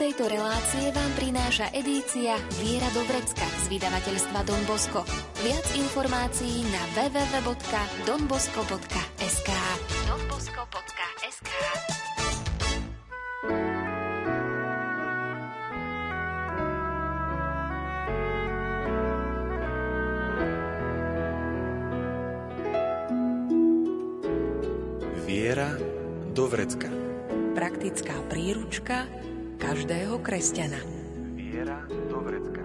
tejto relácie vám prináša edícia Viera do Vrecka z vydavateľstva Don Bosco. Viac informácií na www.donbosco.sk kresťana. Viera do vrecka.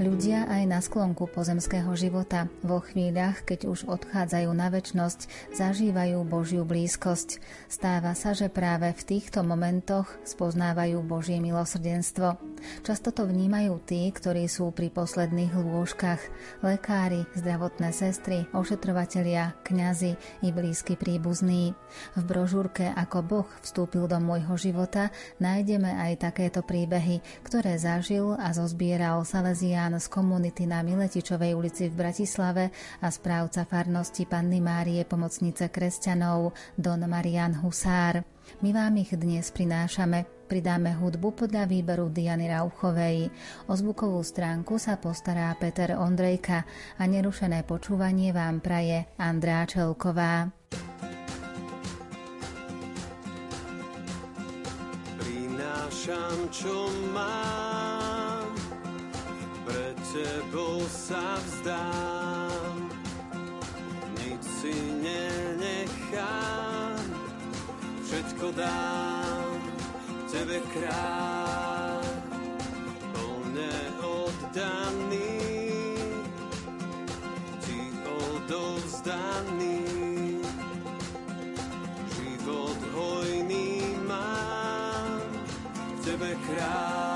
Ľudia aj na sklonku pozemského života, vo chvíľach, keď už odchádzajú na väčnosť, zažívajú Božiu blízkosť. Stáva sa, že práve v týchto momentoch spoznávajú Božie milosrdenstvo. Často to vnímajú tí, ktorí sú pri posledných lôžkach, lekári, zdravotné sestry, ošetrovatelia, kňazi i blízky príbuzní. V brožúrke Ako Boh vstúpil do môjho života nájdeme aj takéto príbehy, ktoré zažil a zozbieral Salesián z komunity na Miletičovej ulici v Bratislave a správca farnosti Panny Márie pomocnice kresťanov Don Marian Husár. My vám ich dnes prinášame. Pridáme hudbu podľa výberu Diany Rauchovej. O zvukovú stránku sa postará Peter Ondrejka a nerušené počúvanie vám praje Andrá Čelková. Prinášam, čo mám tebou sa vzdám, nič si nenechám, všetko dám tebe kráľ, plne oddaný, ti odovzdaný. Život hojný mám, tebe kráľ.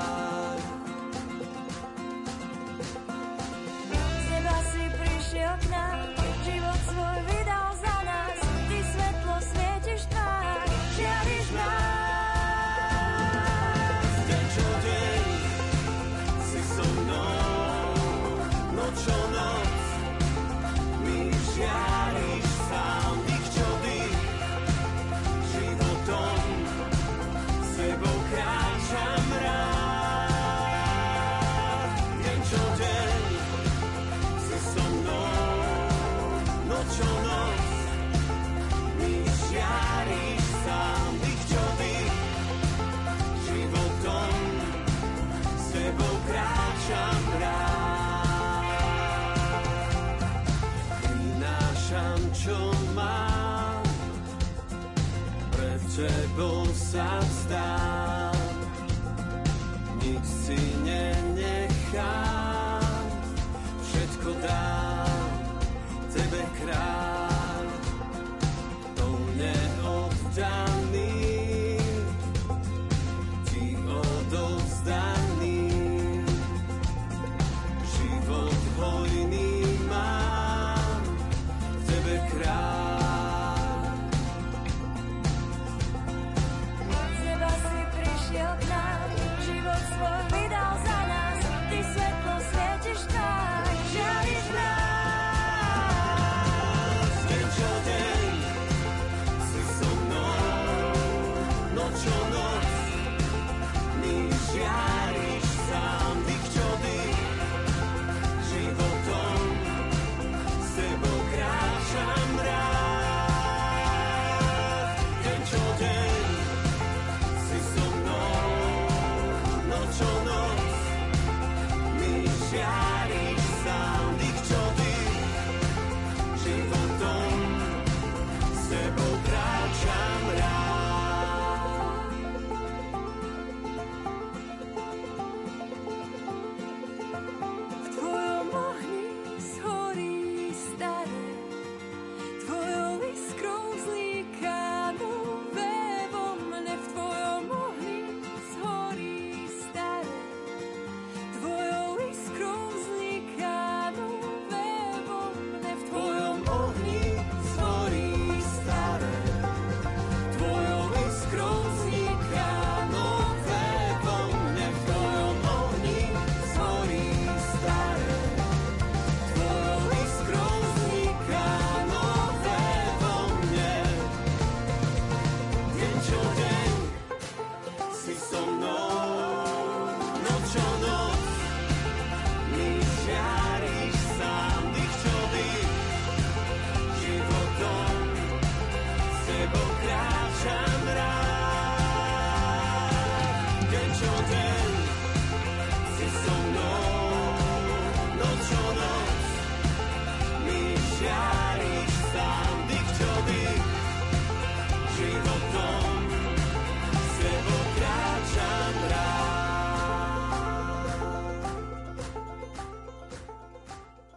Tebou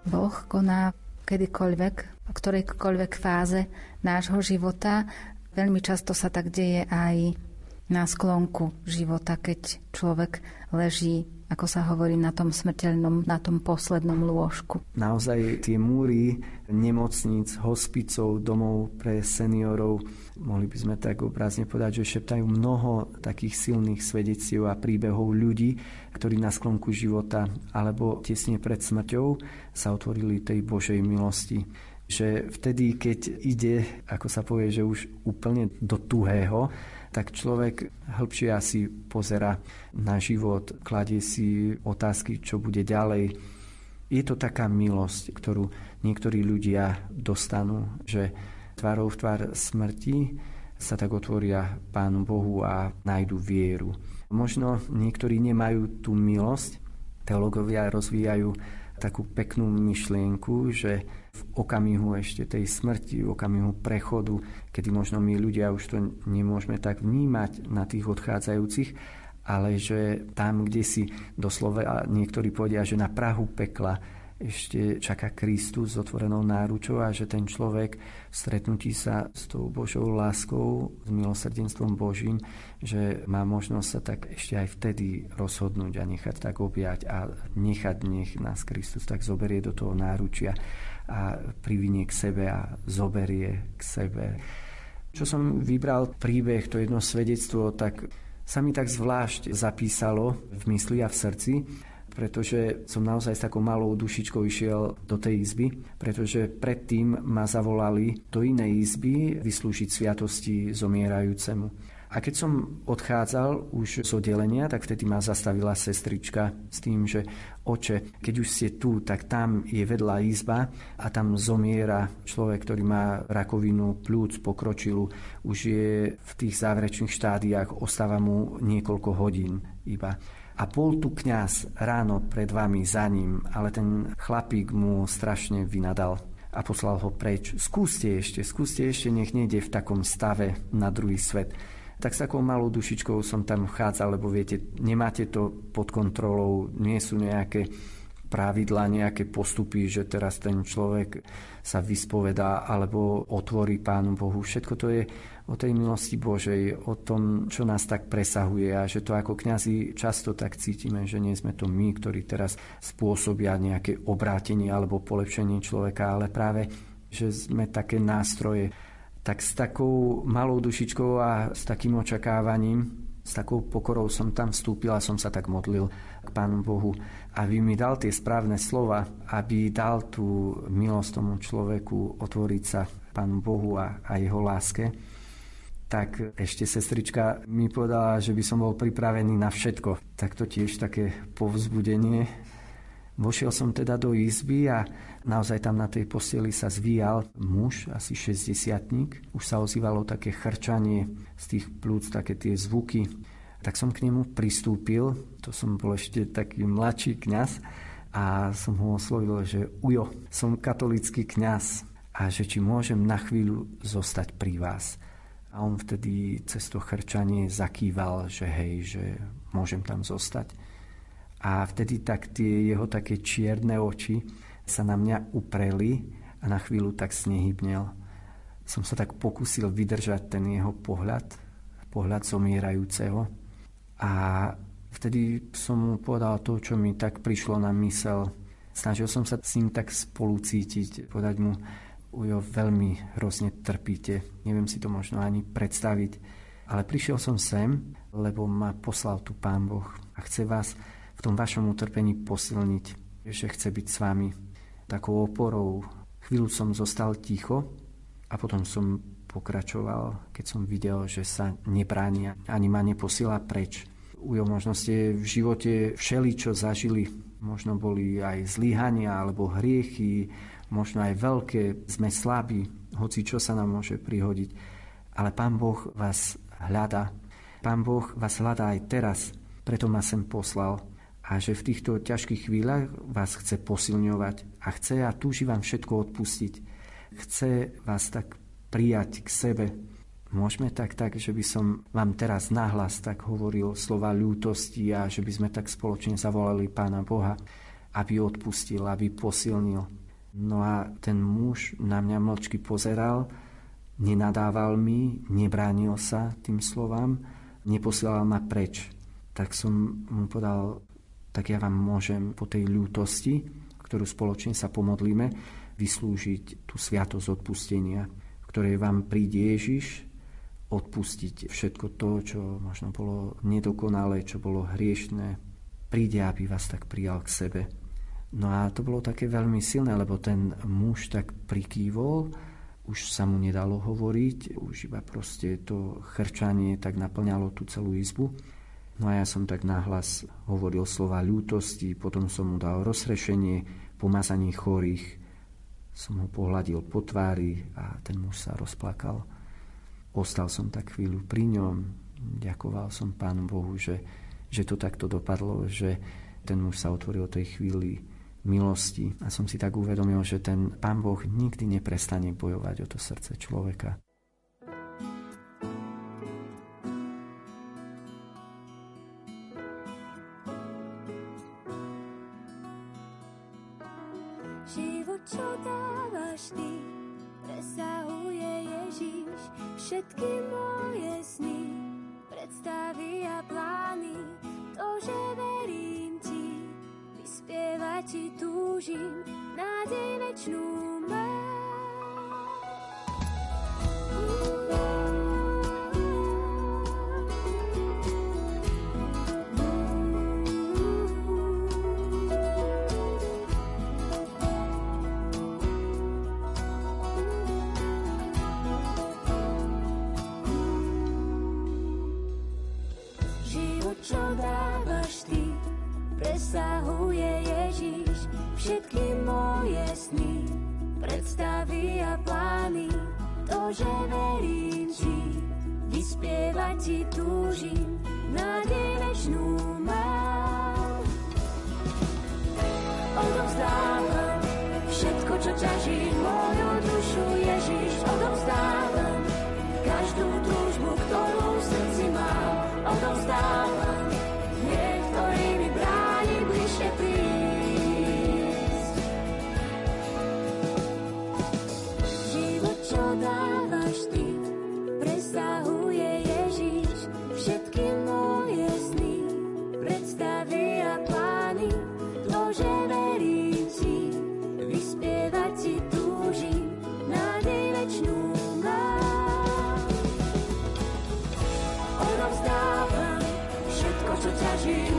Boh koná kedykoľvek, v ktorejkoľvek fáze nášho života. Veľmi často sa tak deje aj na sklonku života, keď človek leží, ako sa hovorí, na tom smrteľnom, na tom poslednom lôžku. Naozaj tie múry nemocníc, hospicov, domov pre seniorov, mohli by sme tak obrazne povedať, že šeptajú mnoho takých silných svedectiev a príbehov ľudí, ktorí na sklonku života alebo tesne pred smrťou sa otvorili tej Božej milosti že vtedy, keď ide, ako sa povie, že už úplne do tuhého, tak človek hĺbšie asi pozera na život, kladie si otázky, čo bude ďalej. Je to taká milosť, ktorú niektorí ľudia dostanú, že tvárou v tvár smrti sa tak otvoria Pánu Bohu a nájdu vieru. Možno niektorí nemajú tú milosť, teologovia rozvíjajú takú peknú myšlienku, že v okamihu ešte tej smrti, v okamihu prechodu, kedy možno my ľudia už to nemôžeme tak vnímať na tých odchádzajúcich, ale že tam, kde si doslova niektorí povedia, že na Prahu pekla ešte čaká Kristus s otvorenou náručou a že ten človek v stretnutí sa s tou Božou láskou, s milosrdenstvom Božím, že má možnosť sa tak ešte aj vtedy rozhodnúť a nechať tak objať a nechať nech nás Kristus tak zoberie do toho náručia a privinie k sebe a zoberie k sebe. Čo som vybral príbeh, to jedno svedectvo, tak sa mi tak zvlášť zapísalo v mysli a v srdci, pretože som naozaj s takou malou dušičkou išiel do tej izby, pretože predtým ma zavolali do inej izby vyslúžiť sviatosti zomierajúcemu. A keď som odchádzal už z oddelenia, tak vtedy ma zastavila sestrička s tým, že oče, keď už ste tu, tak tam je vedľa izba a tam zomiera človek, ktorý má rakovinu plúc pokročilú, už je v tých záverečných štádiách, ostáva mu niekoľko hodín iba. A bol tu kňaz ráno pred vami za ním, ale ten chlapík mu strašne vynadal a poslal ho preč. Skúste ešte, skúste ešte, nech nejde v takom stave na druhý svet. Tak s takou malou dušičkou som tam vchádzal, lebo viete, nemáte to pod kontrolou, nie sú nejaké pravidla, nejaké postupy, že teraz ten človek sa vyspovedá alebo otvorí Pánu Bohu. Všetko to je o tej milosti Božej, o tom, čo nás tak presahuje a že to ako kňazi často tak cítime, že nie sme to my, ktorí teraz spôsobia nejaké obrátenie alebo polepšenie človeka, ale práve, že sme také nástroje. Tak s takou malou dušičkou a s takým očakávaním, s takou pokorou som tam vstúpil a som sa tak modlil k Pánu Bohu, aby mi dal tie správne slova, aby dal tú milosť tomu človeku otvoriť sa Pánu Bohu a, a jeho láske tak ešte sestrička mi povedala, že by som bol pripravený na všetko. Tak to tiež také povzbudenie. Vošiel som teda do izby a naozaj tam na tej posteli sa zvíjal muž, asi 60 Už sa ozývalo také chrčanie z tých plúc, také tie zvuky. Tak som k nemu pristúpil, to som bol ešte taký mladší kňaz a som ho oslovil, že ujo, som katolický kňaz a že či môžem na chvíľu zostať pri vás. A on vtedy cez to chrčanie zakýval, že hej, že môžem tam zostať. A vtedy tak tie jeho také čierne oči sa na mňa upreli a na chvíľu tak snehybnel. Som sa tak pokusil vydržať ten jeho pohľad, pohľad zomierajúceho. A vtedy som mu povedal to, čo mi tak prišlo na mysel. Snažil som sa s ním tak spolucítiť, povedať mu, Ujo, veľmi hrozne trpíte. Neviem si to možno ani predstaviť. Ale prišiel som sem, lebo ma poslal tu Pán Boh a chce vás v tom vašom utrpení posilniť, že chce byť s vami takou oporou. Chvíľu som zostal ticho a potom som pokračoval, keď som videl, že sa nebránia, ani ma neposiela preč. Ujo, možno ste v živote všeli, čo zažili. Možno boli aj zlyhania alebo hriechy, možno aj veľké, sme slabí, hoci čo sa nám môže prihodiť. Ale Pán Boh vás hľadá. Pán Boh vás hľadá aj teraz, preto ma sem poslal. A že v týchto ťažkých chvíľach vás chce posilňovať a chce a túži vám všetko odpustiť. Chce vás tak prijať k sebe. Môžeme tak, tak, že by som vám teraz nahlas tak hovoril slova ľútosti a že by sme tak spoločne zavolali Pána Boha, aby odpustil, aby posilnil No a ten muž na mňa mlčky pozeral, nenadával mi, nebránil sa tým slovám, neposielal ma preč. Tak som mu povedal, tak ja vám môžem po tej ľútosti, ktorú spoločne sa pomodlíme, vyslúžiť tú sviatosť odpustenia, ktorej vám príde Ježiš odpustiť všetko to, čo možno bolo nedokonalé, čo bolo hriešné. Príde, aby vás tak prijal k sebe. No a to bolo také veľmi silné, lebo ten muž tak prikývol, už sa mu nedalo hovoriť, už iba proste to chrčanie tak naplňalo tú celú izbu. No a ja som tak nahlas hovoril slova ľútosti, potom som mu dal rozrešenie, pomazanie chorých, som ho pohľadil po tvári a ten muž sa rozplakal. Ostal som tak chvíľu pri ňom, ďakoval som Pánu Bohu, že, že to takto dopadlo, že ten muž sa otvoril tej chvíli milosti a som si tak uvedomil, že ten Pán Boh nikdy neprestane bojovať o to srdce človeka. Odovzdávam čo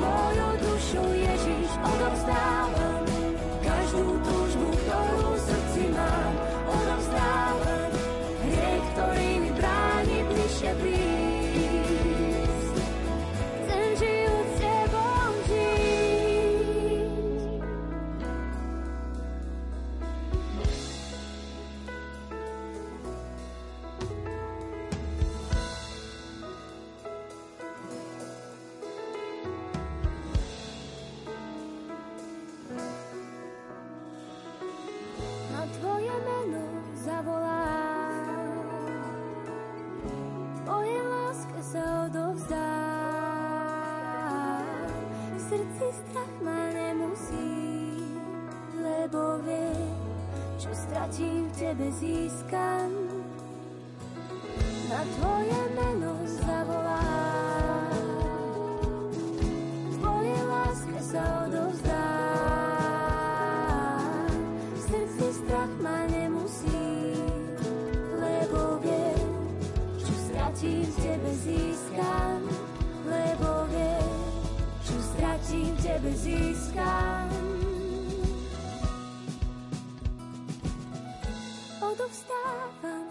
Odovstávam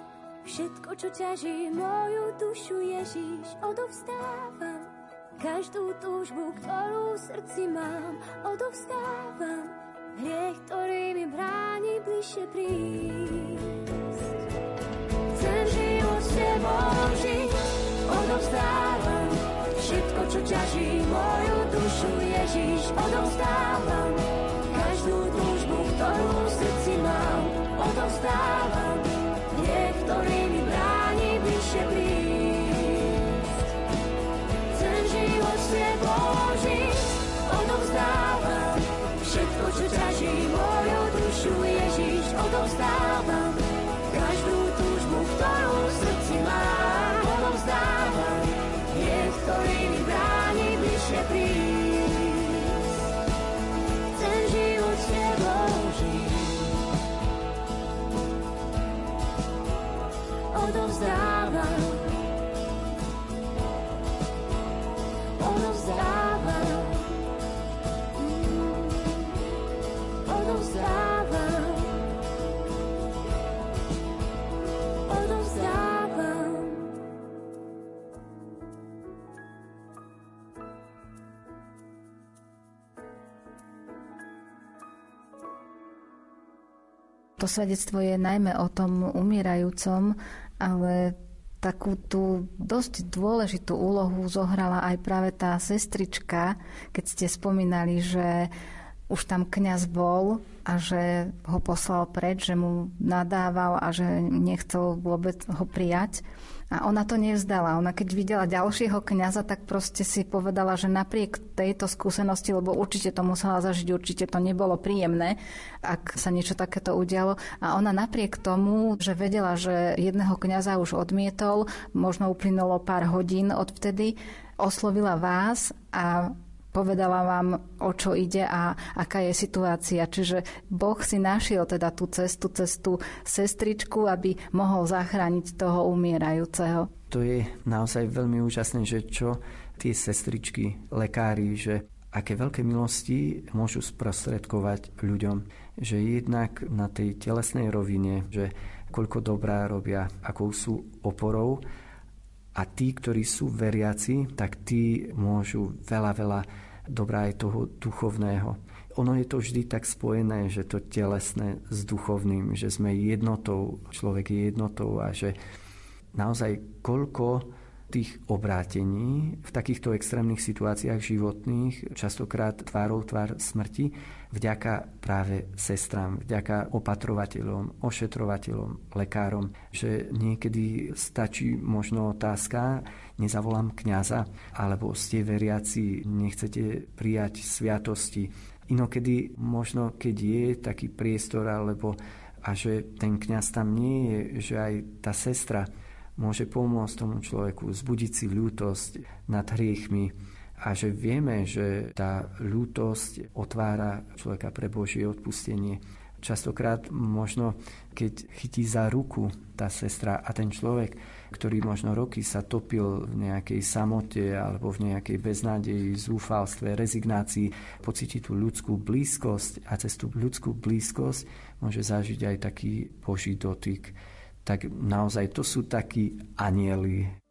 všetko, čo ťaží moju dušu, Ježíš, odovstávam každú túžbu, ktorú v srdci mám, odovstávam hriech, ktorý mi bráni bližšie prísť. Chcem život s tebou žiť, odovzdávam všetko, čo ťaží moju dušu, Ježíš, odovzdávam každú túžbu, ktorú v srdci odovzdávam hriech, ktorý mi bráni bližšie prísť. Chcem život s tebou žiť, odovzdávam všetko, čo ťaží moju dušu, Ježíš, odovzdávam Odovzdávam, odovzdávam, odovzdávam, svedectvo je najmä o tom umierajúcom, ale takú tú dosť dôležitú úlohu zohrala aj práve tá sestrička, keď ste spomínali, že už tam kňaz bol a že ho poslal preč, že mu nadával a že nechcel vôbec ho prijať. A ona to nevzdala. Ona keď videla ďalšieho kňaza, tak proste si povedala, že napriek tejto skúsenosti, lebo určite to musela zažiť, určite to nebolo príjemné, ak sa niečo takéto udialo. A ona napriek tomu, že vedela, že jedného kňaza už odmietol, možno uplynulo pár hodín odvtedy, oslovila vás a povedala vám, o čo ide a aká je situácia. Čiže Boh si našiel teda tú cestu, cestu sestričku, aby mohol zachrániť toho umierajúceho. To je naozaj veľmi úžasné, že čo tie sestričky, lekári, že aké veľké milosti môžu sprostredkovať ľuďom. Že jednak na tej telesnej rovine, že koľko dobrá robia, akou sú oporou a tí, ktorí sú veriaci, tak tí môžu veľa, veľa dobrá aj toho duchovného. Ono je to vždy tak spojené, že to telesné s duchovným, že sme jednotou, človek je jednotou a že naozaj koľko tých obrátení v takýchto extrémnych situáciách životných, častokrát tvárou tvár smrti, vďaka práve sestrám, vďaka opatrovateľom, ošetrovateľom, lekárom, že niekedy stačí možno otázka, nezavolám kňaza, alebo ste veriaci, nechcete prijať sviatosti. Inokedy možno, keď je taký priestor, alebo a že ten kňaz tam nie je, že aj tá sestra môže pomôcť tomu človeku zbudiť si ľútosť nad hriechmi a že vieme, že tá ľútosť otvára človeka pre Božie odpustenie. Častokrát možno, keď chytí za ruku tá sestra a ten človek, ktorý možno roky sa topil v nejakej samote alebo v nejakej beznádeji, zúfalstve, rezignácii, pocíti tú ľudskú blízkosť a cez tú ľudskú blízkosť môže zažiť aj taký Boží dotyk tak naozaj to sú takí anieli.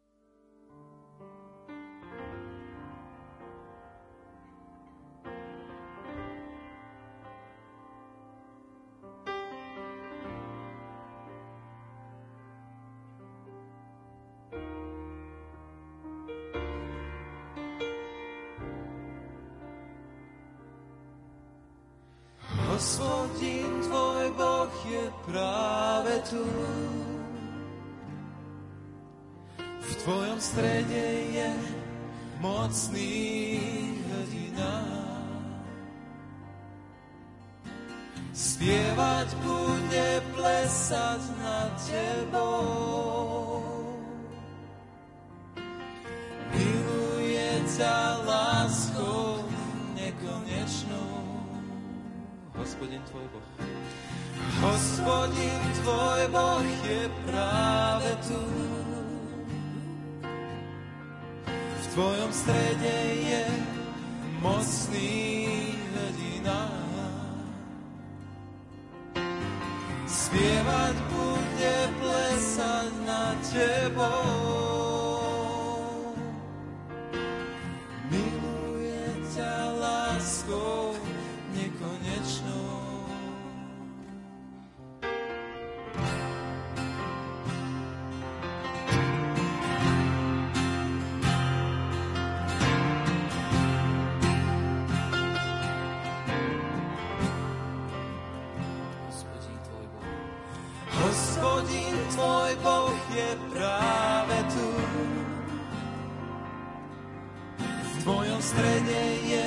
Strede je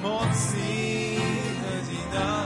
mocný hrdina.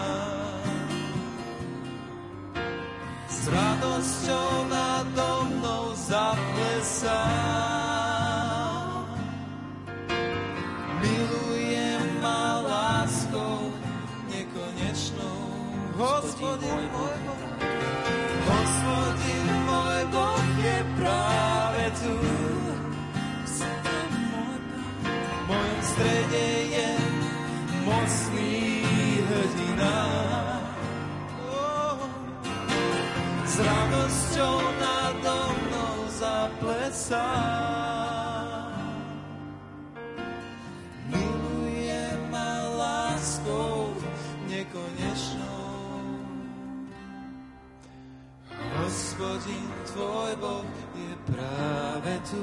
Tvoj Boh je práve tu.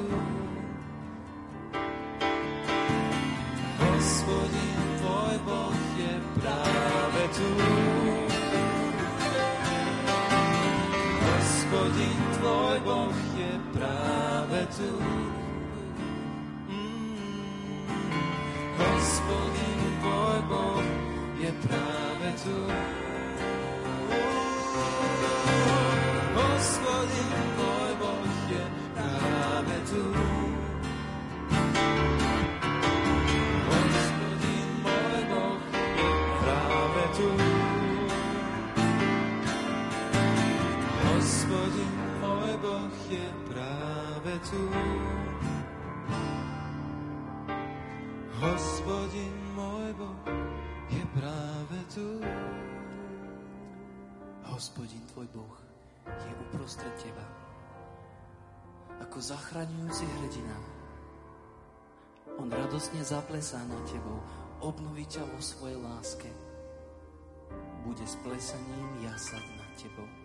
Hospodin tvoj Boh je práve tu. Hospodin tvoj Boh je práve tu. Mm. Hospodin tvoj Boh je práve tu. Hospodin tvoj Boh je uprostred teba. Ako zachraňujúci hrdina. On radosne zaplesá na tebou, obnoví ťa vo svojej láske. Bude s plesaním jasať nad tebou.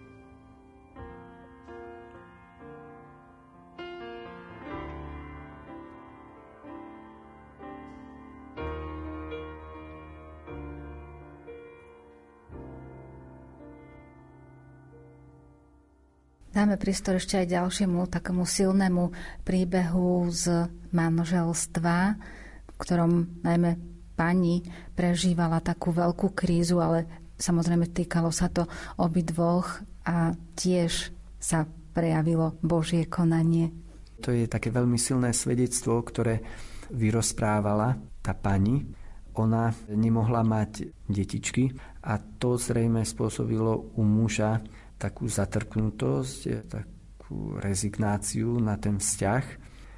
Dáme prístor ešte aj ďalšiemu takému silnému príbehu z manželstva, v ktorom najmä pani prežívala takú veľkú krízu, ale samozrejme týkalo sa to obidvoch a tiež sa prejavilo Božie konanie. To je také veľmi silné svedectvo, ktoré vyrozprávala tá pani. Ona nemohla mať detičky a to zrejme spôsobilo u muža takú zatrknutosť, takú rezignáciu na ten vzťah,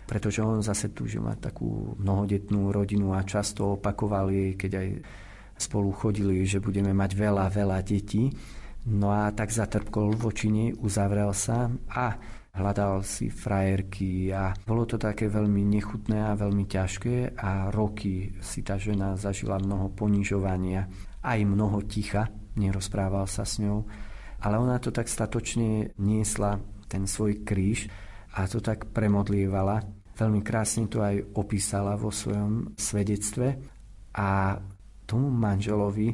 pretože on zase túžil mať takú mnohodetnú rodinu a často opakoval jej, keď aj spolu chodili, že budeme mať veľa, veľa detí. No a tak zatrpkol voči nej, uzavrel sa a hľadal si frajerky. A bolo to také veľmi nechutné a veľmi ťažké a roky si tá žena zažila mnoho ponižovania, aj mnoho ticha, nerozprával sa s ňou ale ona to tak statočne niesla, ten svoj kríž a to tak premodlievala. Veľmi krásne to aj opísala vo svojom svedectve a tomu manželovi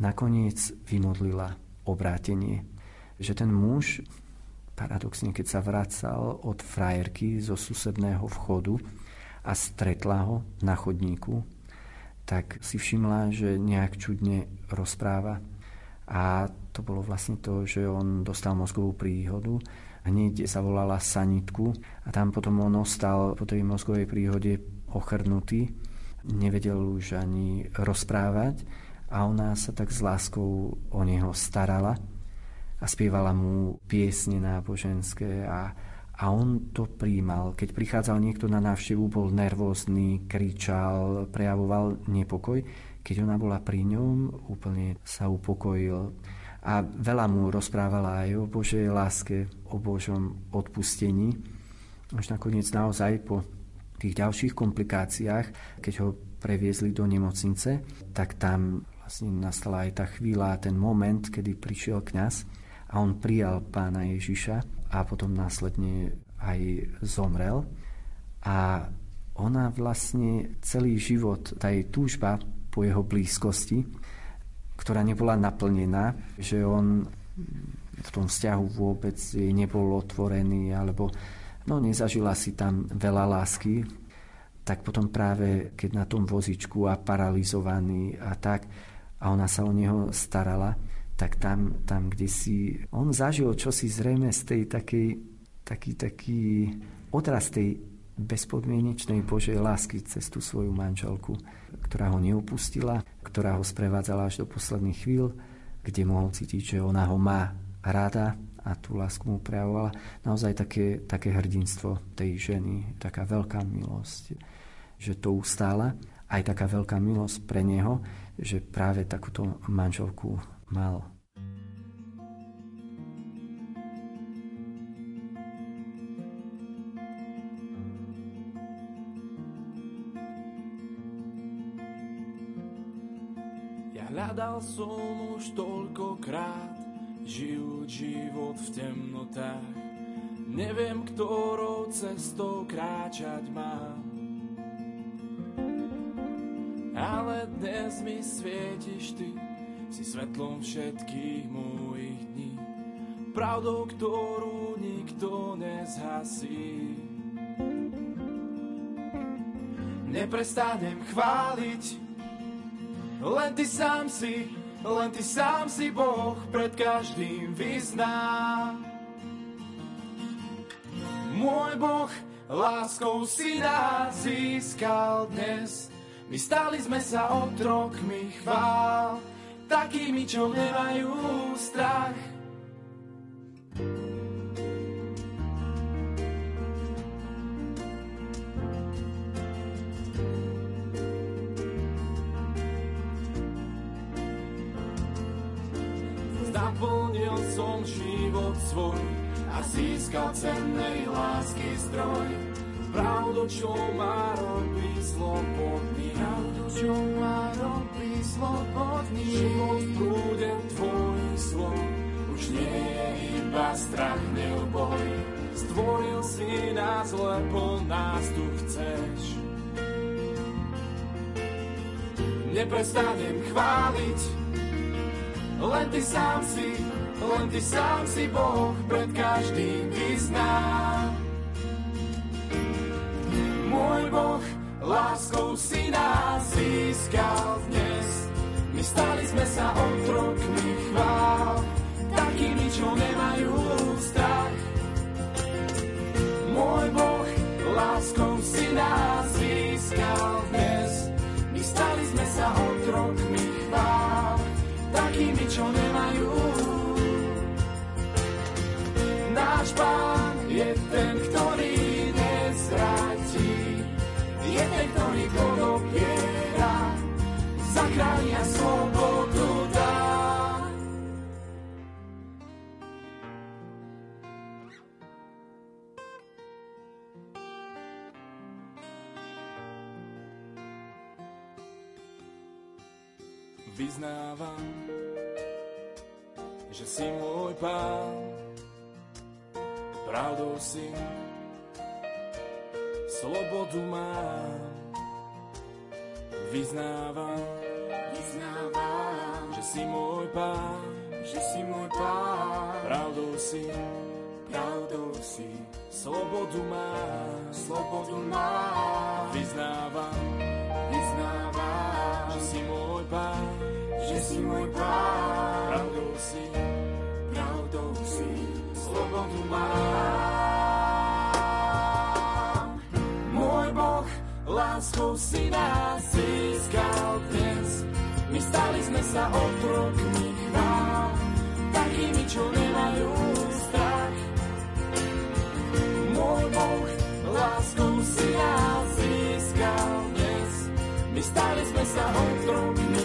nakoniec vymodlila obrátenie. Že ten muž, paradoxne, keď sa vracal od frajerky zo susedného vchodu a stretla ho na chodníku, tak si všimla, že nejak čudne rozpráva a to bolo vlastne to, že on dostal mozgovú príhodu. Hneď sa volala sanitku a tam potom on ostal po tej mozgovej príhode ochrnutý. Nevedel už ani rozprávať a ona sa tak s láskou o neho starala a spievala mu piesne náboženské a, a on to príjmal. Keď prichádzal niekto na návštevu, bol nervózny, kričal, prejavoval nepokoj keď ona bola pri ňom, úplne sa upokojil a veľa mu rozprávala aj o Božej láske, o Božom odpustení. Až nakoniec naozaj po tých ďalších komplikáciách, keď ho previezli do nemocnice, tak tam vlastne nastala aj tá chvíľa, ten moment, kedy prišiel kňaz a on prijal pána Ježiša a potom následne aj zomrel. A ona vlastne celý život, tá jej túžba po jeho blízkosti, ktorá nebola naplnená, že on v tom vzťahu vôbec jej nebol otvorený, alebo no, nezažila si tam veľa lásky, tak potom práve keď na tom vozičku a paralizovaný a tak, a ona sa o neho starala, tak tam, tam kde si on zažil čosi zrejme z tej takej, taký, taký odraz tej bezpodmienečnej Božej lásky cez tú svoju manželku, ktorá ho neopustila, ktorá ho sprevádzala až do posledných chvíľ, kde mohol cítiť, že ona ho má rada a tú lásku mu prejavovala. Naozaj také, také hrdinstvo tej ženy, taká veľká milosť, že to ustála. Aj taká veľká milosť pre neho, že práve takúto manželku mal. Hľadal som už toľkokrát žijúc život v temnotách. Neviem, ktorou cestou kráčať mám. Ale dnes mi svietiš ty, si svetlom všetkých mojich dní. Pravdou, ktorú nikto nezhasí. Neprestanem chváliť, len ty sám si len ty sám si Boh pred každým vyzná. Môj Boh láskou si nás získal dnes. My stali sme sa otrokmi chvál, takými, čo nemajú strach. Zdroj. Pravdu, čo má robí slobodný. Pravdu, čo má robí slobodný. Život v prúde tvojich slov už nie je iba strach, neoboj. Stvoril si nás, lebo nás tu chceš. Neprestanem chváliť, len ty sám si len ty sám si Boh pred každým vyzná. Láskou si nás získal dnes. My stali sme sa otrokmi Vyznávam, že si môj pán, pravdou si, slobodu mám. Vyznávam, vyznávam, že si môj pán, že si môj pán. Pravdou si, pravdou si, slobodu mám, slobodu mám. Vyznávam, vyznávam, že si môj pán, môj pán. Pravdou si, pravdou si, slobodu mám. Môj Boh láskou si nás získal dnes. My stali sme sa otrokmi chvál, takými, čo nemajú strach. Môj Boh láskou si nás získal dnes. My stali sme sa otrokmi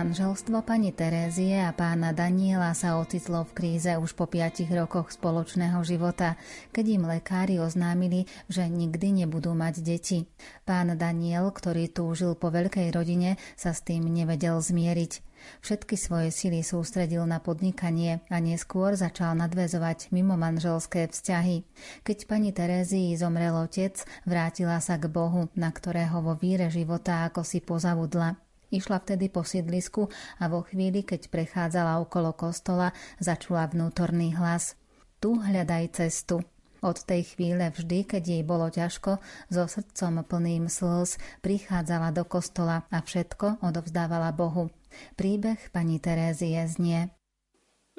Manželstvo pani Terézie a pána Daniela sa ocitlo v kríze už po piatich rokoch spoločného života, keď im lekári oznámili, že nikdy nebudú mať deti. Pán Daniel, ktorý túžil po veľkej rodine, sa s tým nevedel zmieriť. Všetky svoje sily sústredil na podnikanie a neskôr začal nadvezovať mimo manželské vzťahy. Keď pani Terézii zomrel otec, vrátila sa k Bohu, na ktorého vo víre života ako si pozavudla. Išla vtedy po sídlisku a vo chvíli, keď prechádzala okolo kostola, začula vnútorný hlas. Tu hľadaj cestu. Od tej chvíle vždy, keď jej bolo ťažko, so srdcom plným slz prichádzala do kostola a všetko odovzdávala Bohu. Príbeh pani Terézie znie.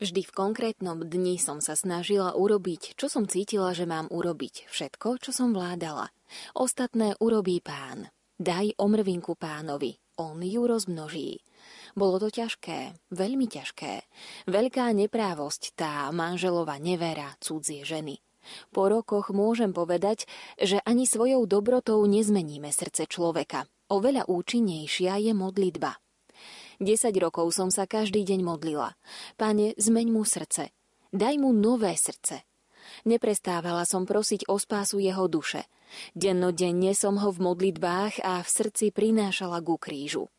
Vždy v konkrétnom dni som sa snažila urobiť, čo som cítila, že mám urobiť. Všetko, čo som vládala. Ostatné urobí pán. Daj omrvinku pánovi. On ju rozmnoží. Bolo to ťažké, veľmi ťažké. Veľká neprávosť tá manželova nevera cudzie ženy. Po rokoch môžem povedať, že ani svojou dobrotou nezmeníme srdce človeka. Oveľa účinnejšia je modlitba. 10 rokov som sa každý deň modlila. Pane, zmeň mu srdce. Daj mu nové srdce. Neprestávala som prosiť o spásu jeho duše. Dennodenne som ho v modlitbách a v srdci prinášala ku krížu.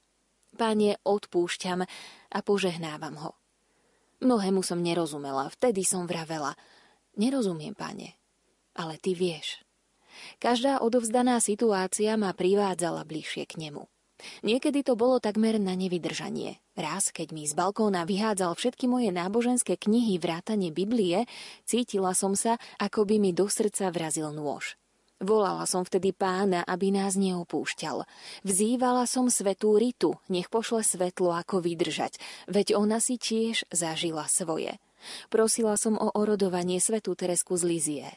Pane, odpúšťam a požehnávam ho. Mnohému som nerozumela, vtedy som vravela. Nerozumiem, pane, ale ty vieš. Každá odovzdaná situácia ma privádzala bližšie k nemu. Niekedy to bolo takmer na nevydržanie. Raz, keď mi z balkóna vyhádzal všetky moje náboženské knihy vrátane Biblie, cítila som sa, ako by mi do srdca vrazil nôž. Volala som vtedy pána, aby nás neopúšťal. Vzývala som svetú Ritu, nech pošle svetlo, ako vydržať, veď ona si tiež zažila svoje. Prosila som o orodovanie svetú Teresku z Lizie.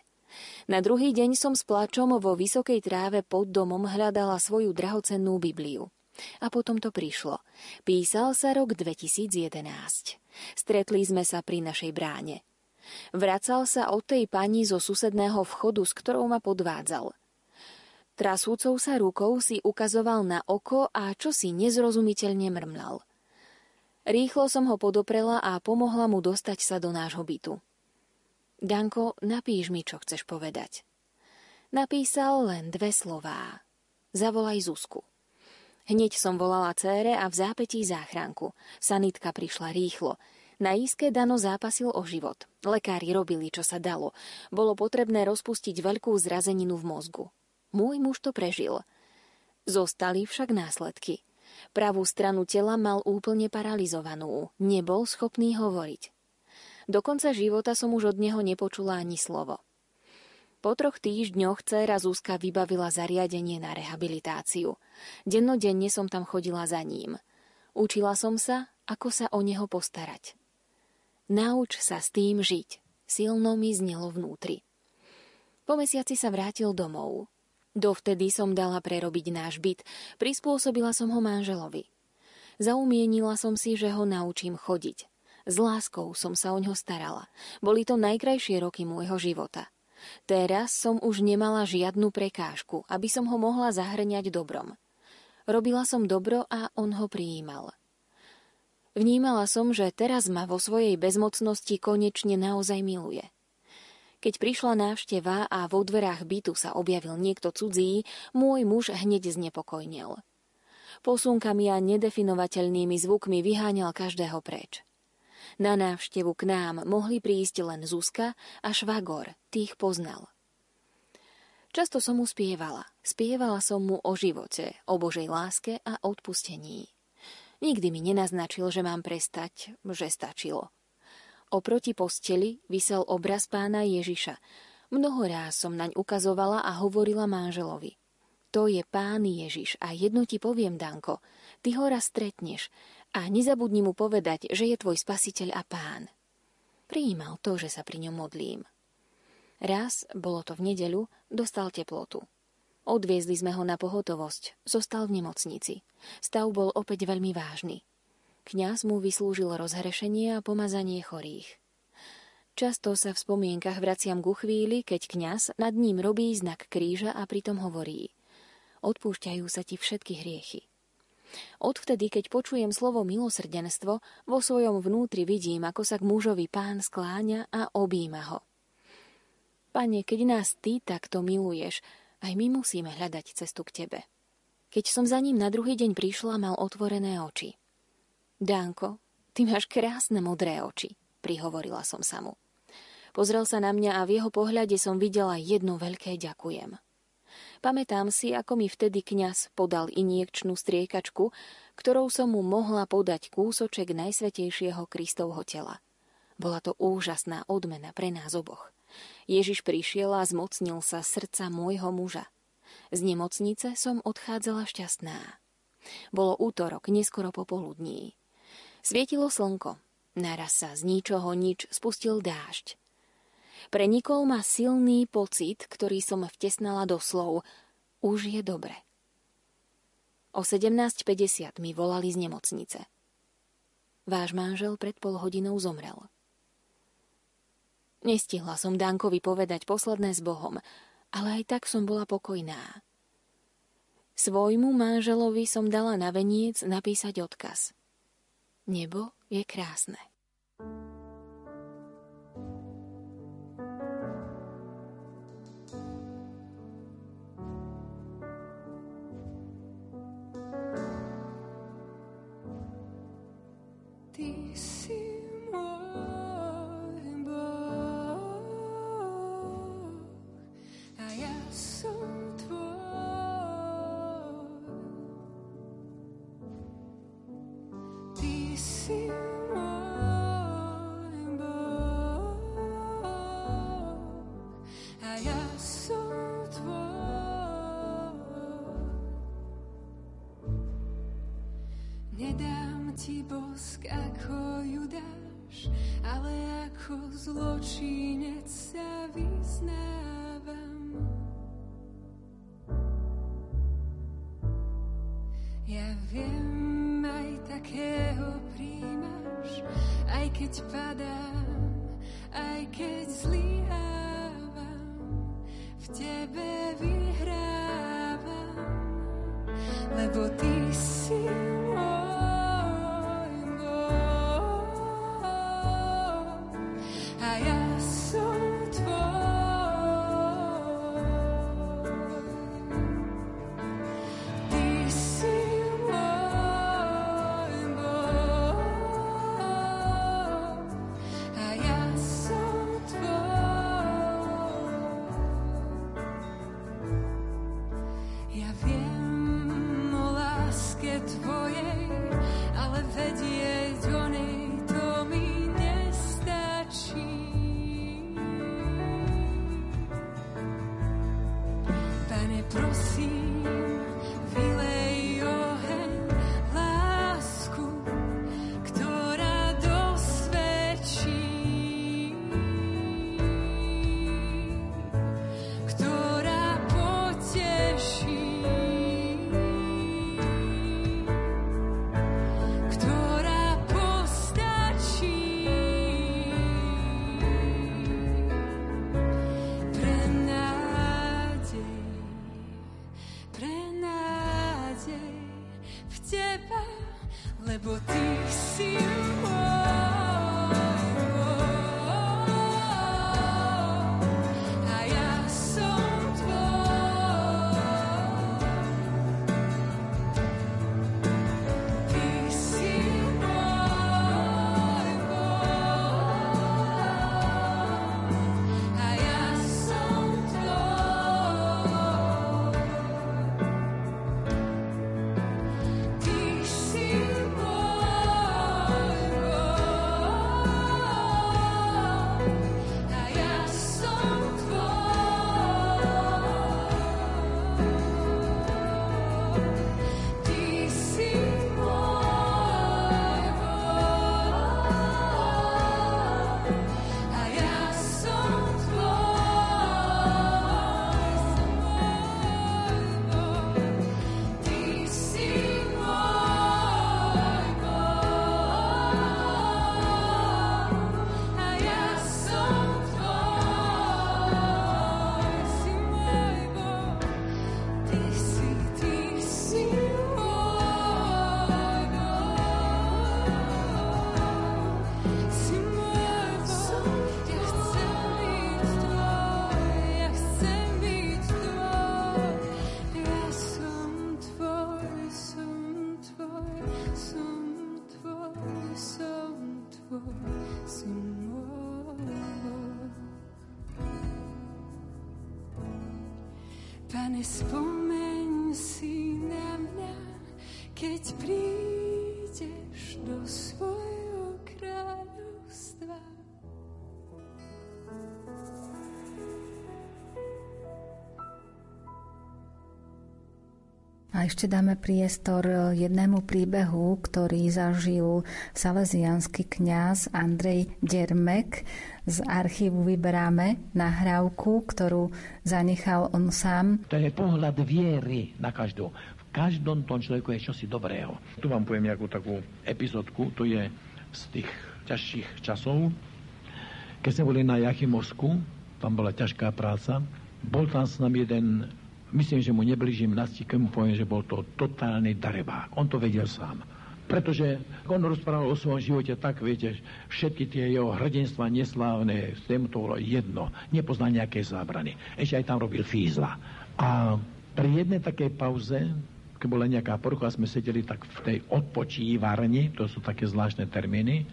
Na druhý deň som s plačom vo vysokej tráve pod domom hľadala svoju drahocennú Bibliu. A potom to prišlo. Písal sa rok 2011. Stretli sme sa pri našej bráne. Vracal sa od tej pani zo susedného vchodu, s ktorou ma podvádzal. Trasúcou sa rukou si ukazoval na oko a čo si nezrozumiteľne mrmlal. Rýchlo som ho podoprela a pomohla mu dostať sa do nášho bytu. Danko, napíš mi, čo chceš povedať. Napísal len dve slová. Zavolaj Zuzku. Hneď som volala cére a v zápetí záchranku. Sanitka prišla rýchlo. Na íske Dano zápasil o život. Lekári robili, čo sa dalo. Bolo potrebné rozpustiť veľkú zrazeninu v mozgu. Môj muž to prežil. Zostali však následky. Pravú stranu tela mal úplne paralizovanú. Nebol schopný hovoriť. Do konca života som už od neho nepočula ani slovo. Po troch týždňoch dcéra Zuzka vybavila zariadenie na rehabilitáciu. Dennodenne som tam chodila za ním. Učila som sa, ako sa o neho postarať. Nauč sa s tým žiť. Silno mi znelo vnútri. Po mesiaci sa vrátil domov. Dovtedy som dala prerobiť náš byt, prispôsobila som ho manželovi. Zaumienila som si, že ho naučím chodiť. S láskou som sa o ňo starala. Boli to najkrajšie roky môjho života. Teraz som už nemala žiadnu prekážku, aby som ho mohla zahrňať dobrom. Robila som dobro a on ho prijímal. Vnímala som, že teraz ma vo svojej bezmocnosti konečne naozaj miluje. Keď prišla návšteva a vo dverách bytu sa objavil niekto cudzí, môj muž hneď znepokojnil. Posúnkami a nedefinovateľnými zvukmi vyháňal každého preč. Na návštevu k nám mohli prísť len Zuzka a Švagor, tých poznal. Často som mu spievala. Spievala som mu o živote, o Božej láske a odpustení. Nikdy mi nenaznačil, že mám prestať, že stačilo. Oproti posteli vysel obraz pána Ježiša. Mnoho ráz som naň ukazovala a hovorila manželovi. To je pán Ježiš a jedno ti poviem, Danko, ty ho raz stretneš a nezabudni mu povedať, že je tvoj spasiteľ a pán. Prijímal to, že sa pri ňom modlím. Raz, bolo to v nedeľu, dostal teplotu. Odviezli sme ho na pohotovosť. Zostal v nemocnici. Stav bol opäť veľmi vážny. Kňaz mu vyslúžil rozhrešenie a pomazanie chorých. Často sa v spomienkach vraciam ku chvíli, keď kňaz nad ním robí znak kríža a pritom hovorí Odpúšťajú sa ti všetky hriechy. Odvtedy, keď počujem slovo milosrdenstvo, vo svojom vnútri vidím, ako sa k mužovi pán skláňa a objíma ho. Pane, keď nás ty takto miluješ, aj my musíme hľadať cestu k tebe. Keď som za ním na druhý deň prišla, mal otvorené oči. Dánko, ty máš krásne modré oči, prihovorila som sa mu. Pozrel sa na mňa a v jeho pohľade som videla jedno veľké ďakujem. Pamätám si, ako mi vtedy kňaz podal injekčnú striekačku, ktorou som mu mohla podať kúsoček najsvetejšieho Kristovho tela. Bola to úžasná odmena pre nás oboch. Ježiš prišiel a zmocnil sa srdca môjho muža. Z nemocnice som odchádzala šťastná. Bolo útorok, neskoro popoludní. Svietilo slnko. Naraz sa z ničoho nič spustil dážď. Prenikol ma silný pocit, ktorý som vtesnala do slov. Už je dobre. O 17.50 mi volali z nemocnice. Váš manžel pred pol hodinou zomrel. Nestihla som Dankovi povedať posledné s Bohom, ale aj tak som bola pokojná. Svojmu manželovi som dala na veniec napísať odkaz. Nebo je krásne. A ešte dáme priestor jednému príbehu, ktorý zažil salesianský kňaz Andrej Dermek. Z archívu vyberáme nahrávku, ktorú zanechal on sám. To je pohľad viery na každú. V každom tom človeku je čosi dobrého. Tu vám poviem nejakú takú epizodku, to je z tých ťažších časov. Keď sme boli na Jachimovsku, tam bola ťažká práca, bol tam s nami jeden Myslím, že mu neblížim na keď mu poviem, že bol to totálny darebák. On to vedel sám. Pretože on rozprával o svojom živote tak, viete, všetky tie jeho hrdinstva neslávne, s tým to bolo jedno. Nepoznal nejaké zábrany. Ešte aj tam robil fízla. A pri jednej takej pauze, keď bola nejaká porucha, sme sedeli tak v tej odpočívárni, to sú také zvláštne termíny,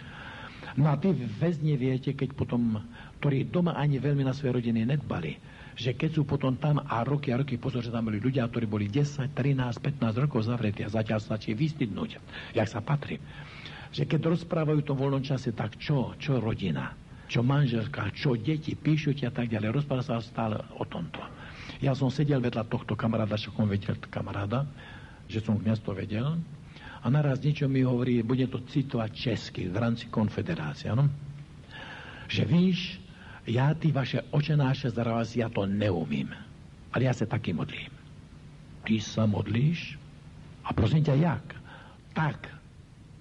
No a tí väzni viete, keď potom, ktorí doma ani veľmi na svoje rodiny nedbali, že keď sú potom tam a roky a roky pozor, že tam boli ľudia, ktorí boli 10, 13, 15 rokov zavretí a zatiaľ stačí vystydnúť, jak sa patrí. Že keď rozprávajú v voľnom čase, tak čo, čo rodina, čo manželka, čo deti, píšu a tak ďalej. Rozpráva sa stále o tomto. Ja som sedel vedľa tohto kamaráda, čo som vedel kamaráda, že som kniaz to vedel. A naraz niečo mi hovorí, bude to citovať česky v rámci konfederácie, ano? Že víš, ja ty vaše očenáše zaraz, ja to neumím. Ale ja sa taky modlím. Ty sa modlíš? A prosím ťa, jak? Tak,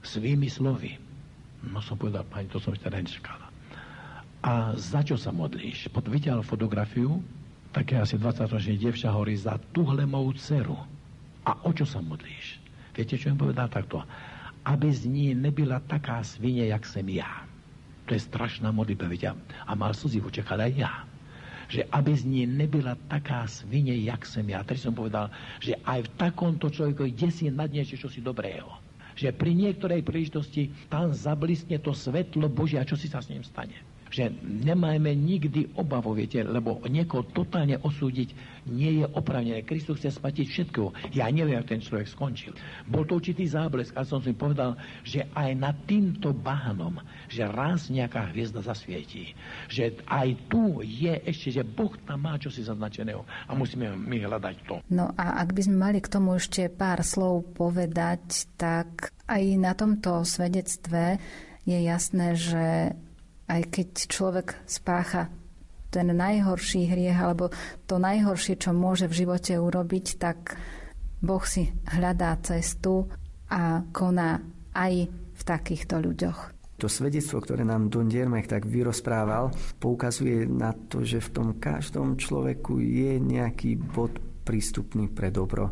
svými slovy. No som povedal, pani, to som ešte nečakala. A za čo sa modlíš? Potom videl fotografiu, také asi 20-ročné devča hovorí za tuhle moju dceru. A o čo sa modlíš? Viete, čo im povedal takto? Aby z ní nebyla taká svine, jak sem ja. To je strašná modlitba, vidia. A mal slzy v očiach, ale aj ja. Že aby z nej nebyla taká svine, jak som ja. Tedy som povedal, že aj v takomto človeku desí nad niečo, čo si dobrého. Že pri niektorej príležitosti tam zablistne to svetlo Božia, čo si sa s ním stane že nemajme nikdy obavu, viete, lebo niekoho totálne osúdiť nie je opravnené. Kristus chce spatiť všetko. Ja neviem, ako ten človek skončil. Bol to určitý záblesk a som si povedal, že aj nad týmto bánom, že raz nejaká hviezda zasvietí. Že aj tu je ešte, že Boh tam má čosi zaznačeného a musíme my hľadať to. No a ak by sme mali k tomu ešte pár slov povedať, tak aj na tomto svedectve je jasné, že aj keď človek spácha ten najhorší hriech alebo to najhoršie, čo môže v živote urobiť, tak Boh si hľadá cestu a koná aj v takýchto ľuďoch. To svedectvo, ktoré nám Don Diermech tak vyrozprával, poukazuje na to, že v tom každom človeku je nejaký bod prístupný pre dobro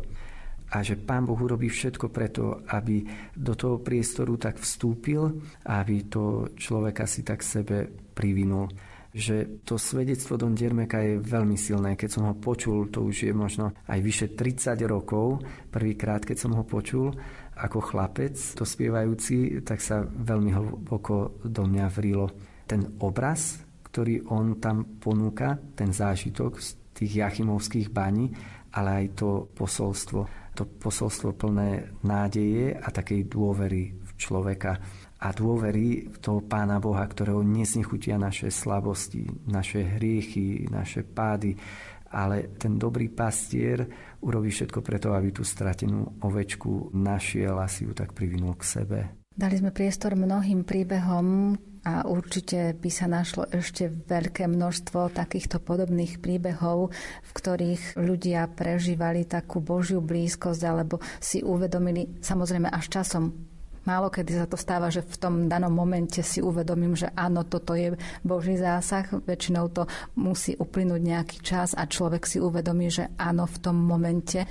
a že Pán Boh urobí všetko preto, aby do toho priestoru tak vstúpil a aby to človeka si tak sebe privinul že to svedectvo Don Diermeka je veľmi silné. Keď som ho počul, to už je možno aj vyše 30 rokov, prvýkrát, keď som ho počul, ako chlapec, to spievajúci, tak sa veľmi hlboko do mňa vrilo. Ten obraz, ktorý on tam ponúka, ten zážitok z tých jachimovských baní, ale aj to posolstvo to posolstvo plné nádeje a takej dôvery v človeka a dôvery v toho Pána Boha, ktorého nesnechutia naše slabosti, naše hriechy, naše pády, ale ten dobrý pastier urobí všetko preto, aby tú stratenú ovečku našiel a si ju tak privinul k sebe. Dali sme priestor mnohým príbehom, a určite by sa našlo ešte veľké množstvo takýchto podobných príbehov, v ktorých ľudia prežívali takú Božiu blízkosť alebo si uvedomili, samozrejme až časom, Málo kedy sa to stáva, že v tom danom momente si uvedomím, že áno, toto je Boží zásah. Väčšinou to musí uplynúť nejaký čas a človek si uvedomí, že áno, v tom momente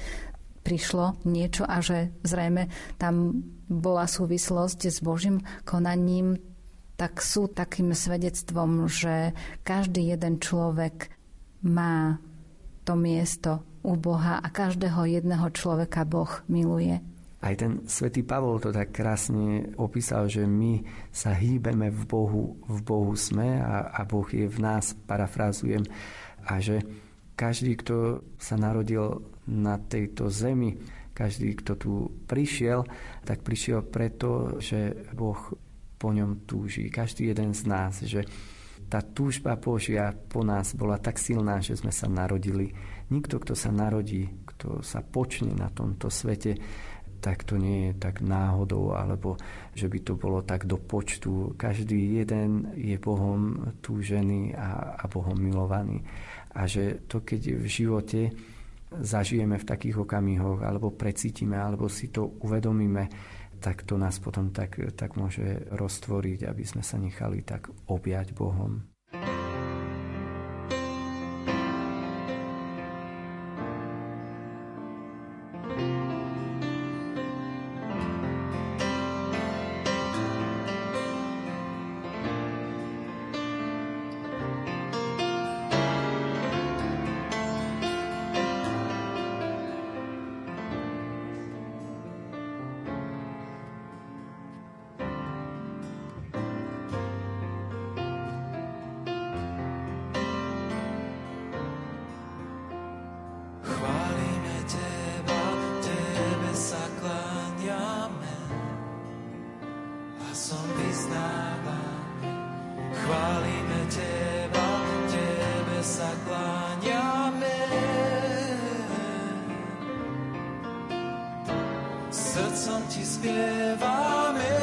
prišlo niečo a že zrejme tam bola súvislosť s Božím konaním tak sú takým svedectvom, že každý jeden človek má to miesto u Boha a každého jedného človeka Boh miluje. Aj ten svätý Pavol to tak krásne opísal, že my sa hýbeme v Bohu, v Bohu sme a, a Boh je v nás, parafrázujem, a že každý, kto sa narodil na tejto zemi, každý, kto tu prišiel, tak prišiel preto, že Boh po ňom túži. Každý jeden z nás, že tá túžba Božia po nás bola tak silná, že sme sa narodili. Nikto, kto sa narodí, kto sa počne na tomto svete, tak to nie je tak náhodou, alebo že by to bolo tak do počtu. Každý jeden je Bohom túžený a, a Bohom milovaný. A že to, keď v živote zažijeme v takých okamihoch, alebo precítime, alebo si to uvedomíme, tak to nás potom tak, tak môže roztvoriť, aby sme sa nechali tak objať Bohom. srdcom ti spievame.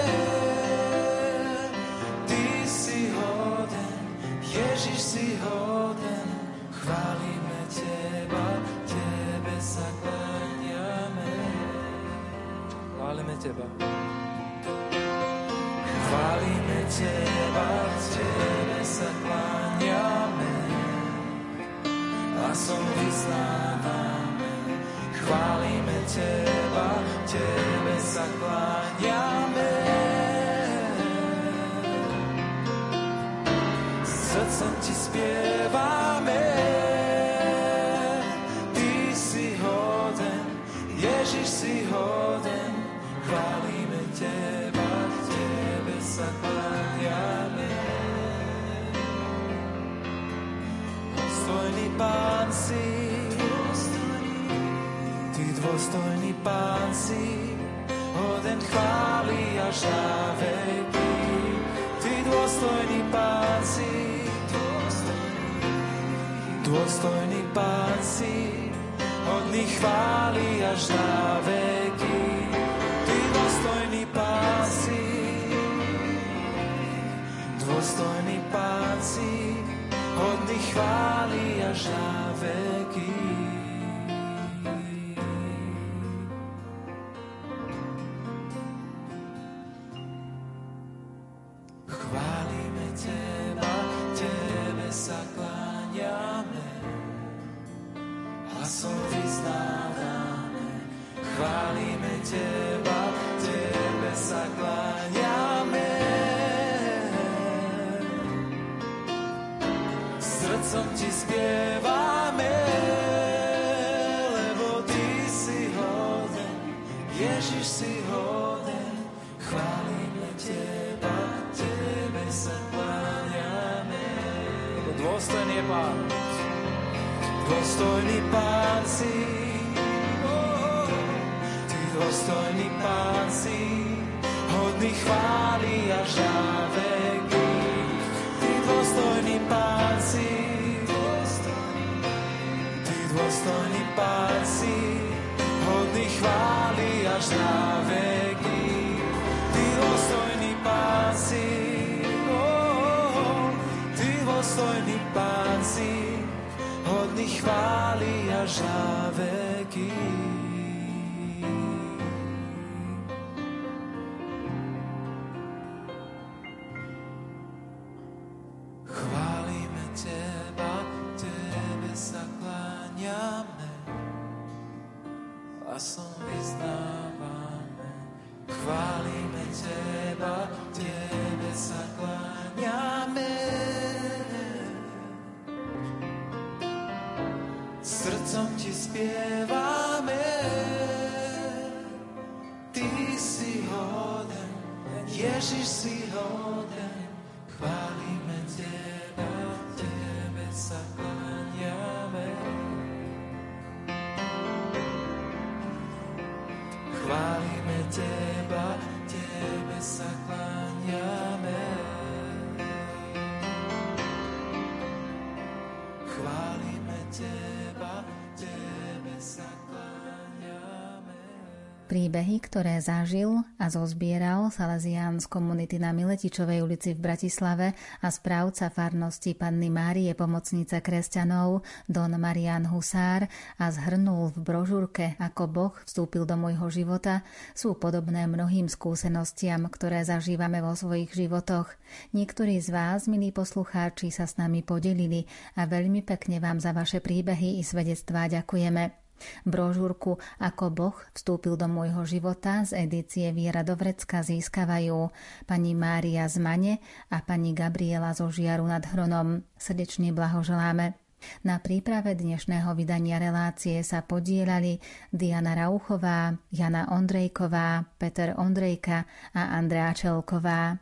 Ty si hoden, Ježiš si hoden, chválime Teba, Tebe sa kláňame. Chválime Teba. Chválime Teba, Tebe sa kláňame. Hlasom vyznávame, chválime Teba, Tebe sa kláňame. Srdcom Ti spievame, Ty si hoden, Ježiš si hoden, chválime Teba, Tebe sa kláňame. Stojný Pán si, dôstojný pán si, hoden chváli až na veky. Ty dôstojný pán si, dôstojný pán si, hodný chváli až na veky. srdcom ti spievame, lebo ty si hoden, Ježiš si hoden, chválime teba, tebe sa kláňame. Dôstojný je Pán, dôstojný Pán si, ty dôstojný Pán si, hodný chváli a žáve. páci, hodný chváli až na veky. Ty dôstojný páci, oh, oh, ty dôstojný páci, hodný chváli až na veky. Príbehy, ktoré zažil a zozbieral Salesián z komunity na Miletičovej ulici v Bratislave a správca farnosti Panny Márie pomocnice kresťanov Don Marian Husár a zhrnul v brožúrke Ako Boh vstúpil do môjho života, sú podobné mnohým skúsenostiam, ktoré zažívame vo svojich životoch. Niektorí z vás, milí poslucháči, sa s nami podelili a veľmi pekne vám za vaše príbehy i svedectvá ďakujeme. Brožúrku Ako Boh vstúpil do môjho života z edície Viera Dovrecka získavajú pani Mária z Mane a pani Gabriela zo Žiaru nad Hronom. Srdečne blahoželáme. Na príprave dnešného vydania relácie sa podielali Diana Rauchová, Jana Ondrejková, Peter Ondrejka a Andrea Čelková.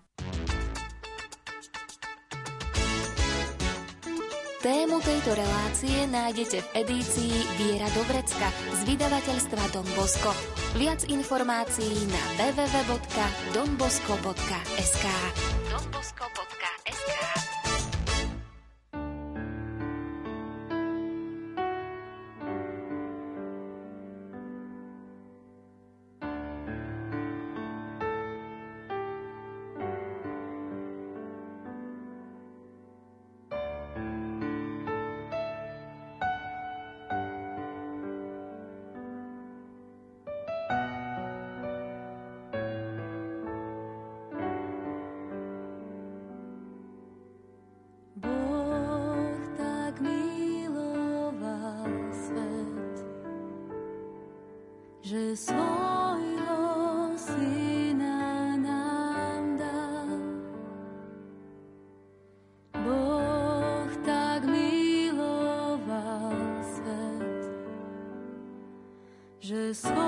Tému tejto relácie nájdete v edícii Viera Dobrecka z vydavateľstva Don Bosco. Viac informácií na www.donbosco.sk donbosco.sk že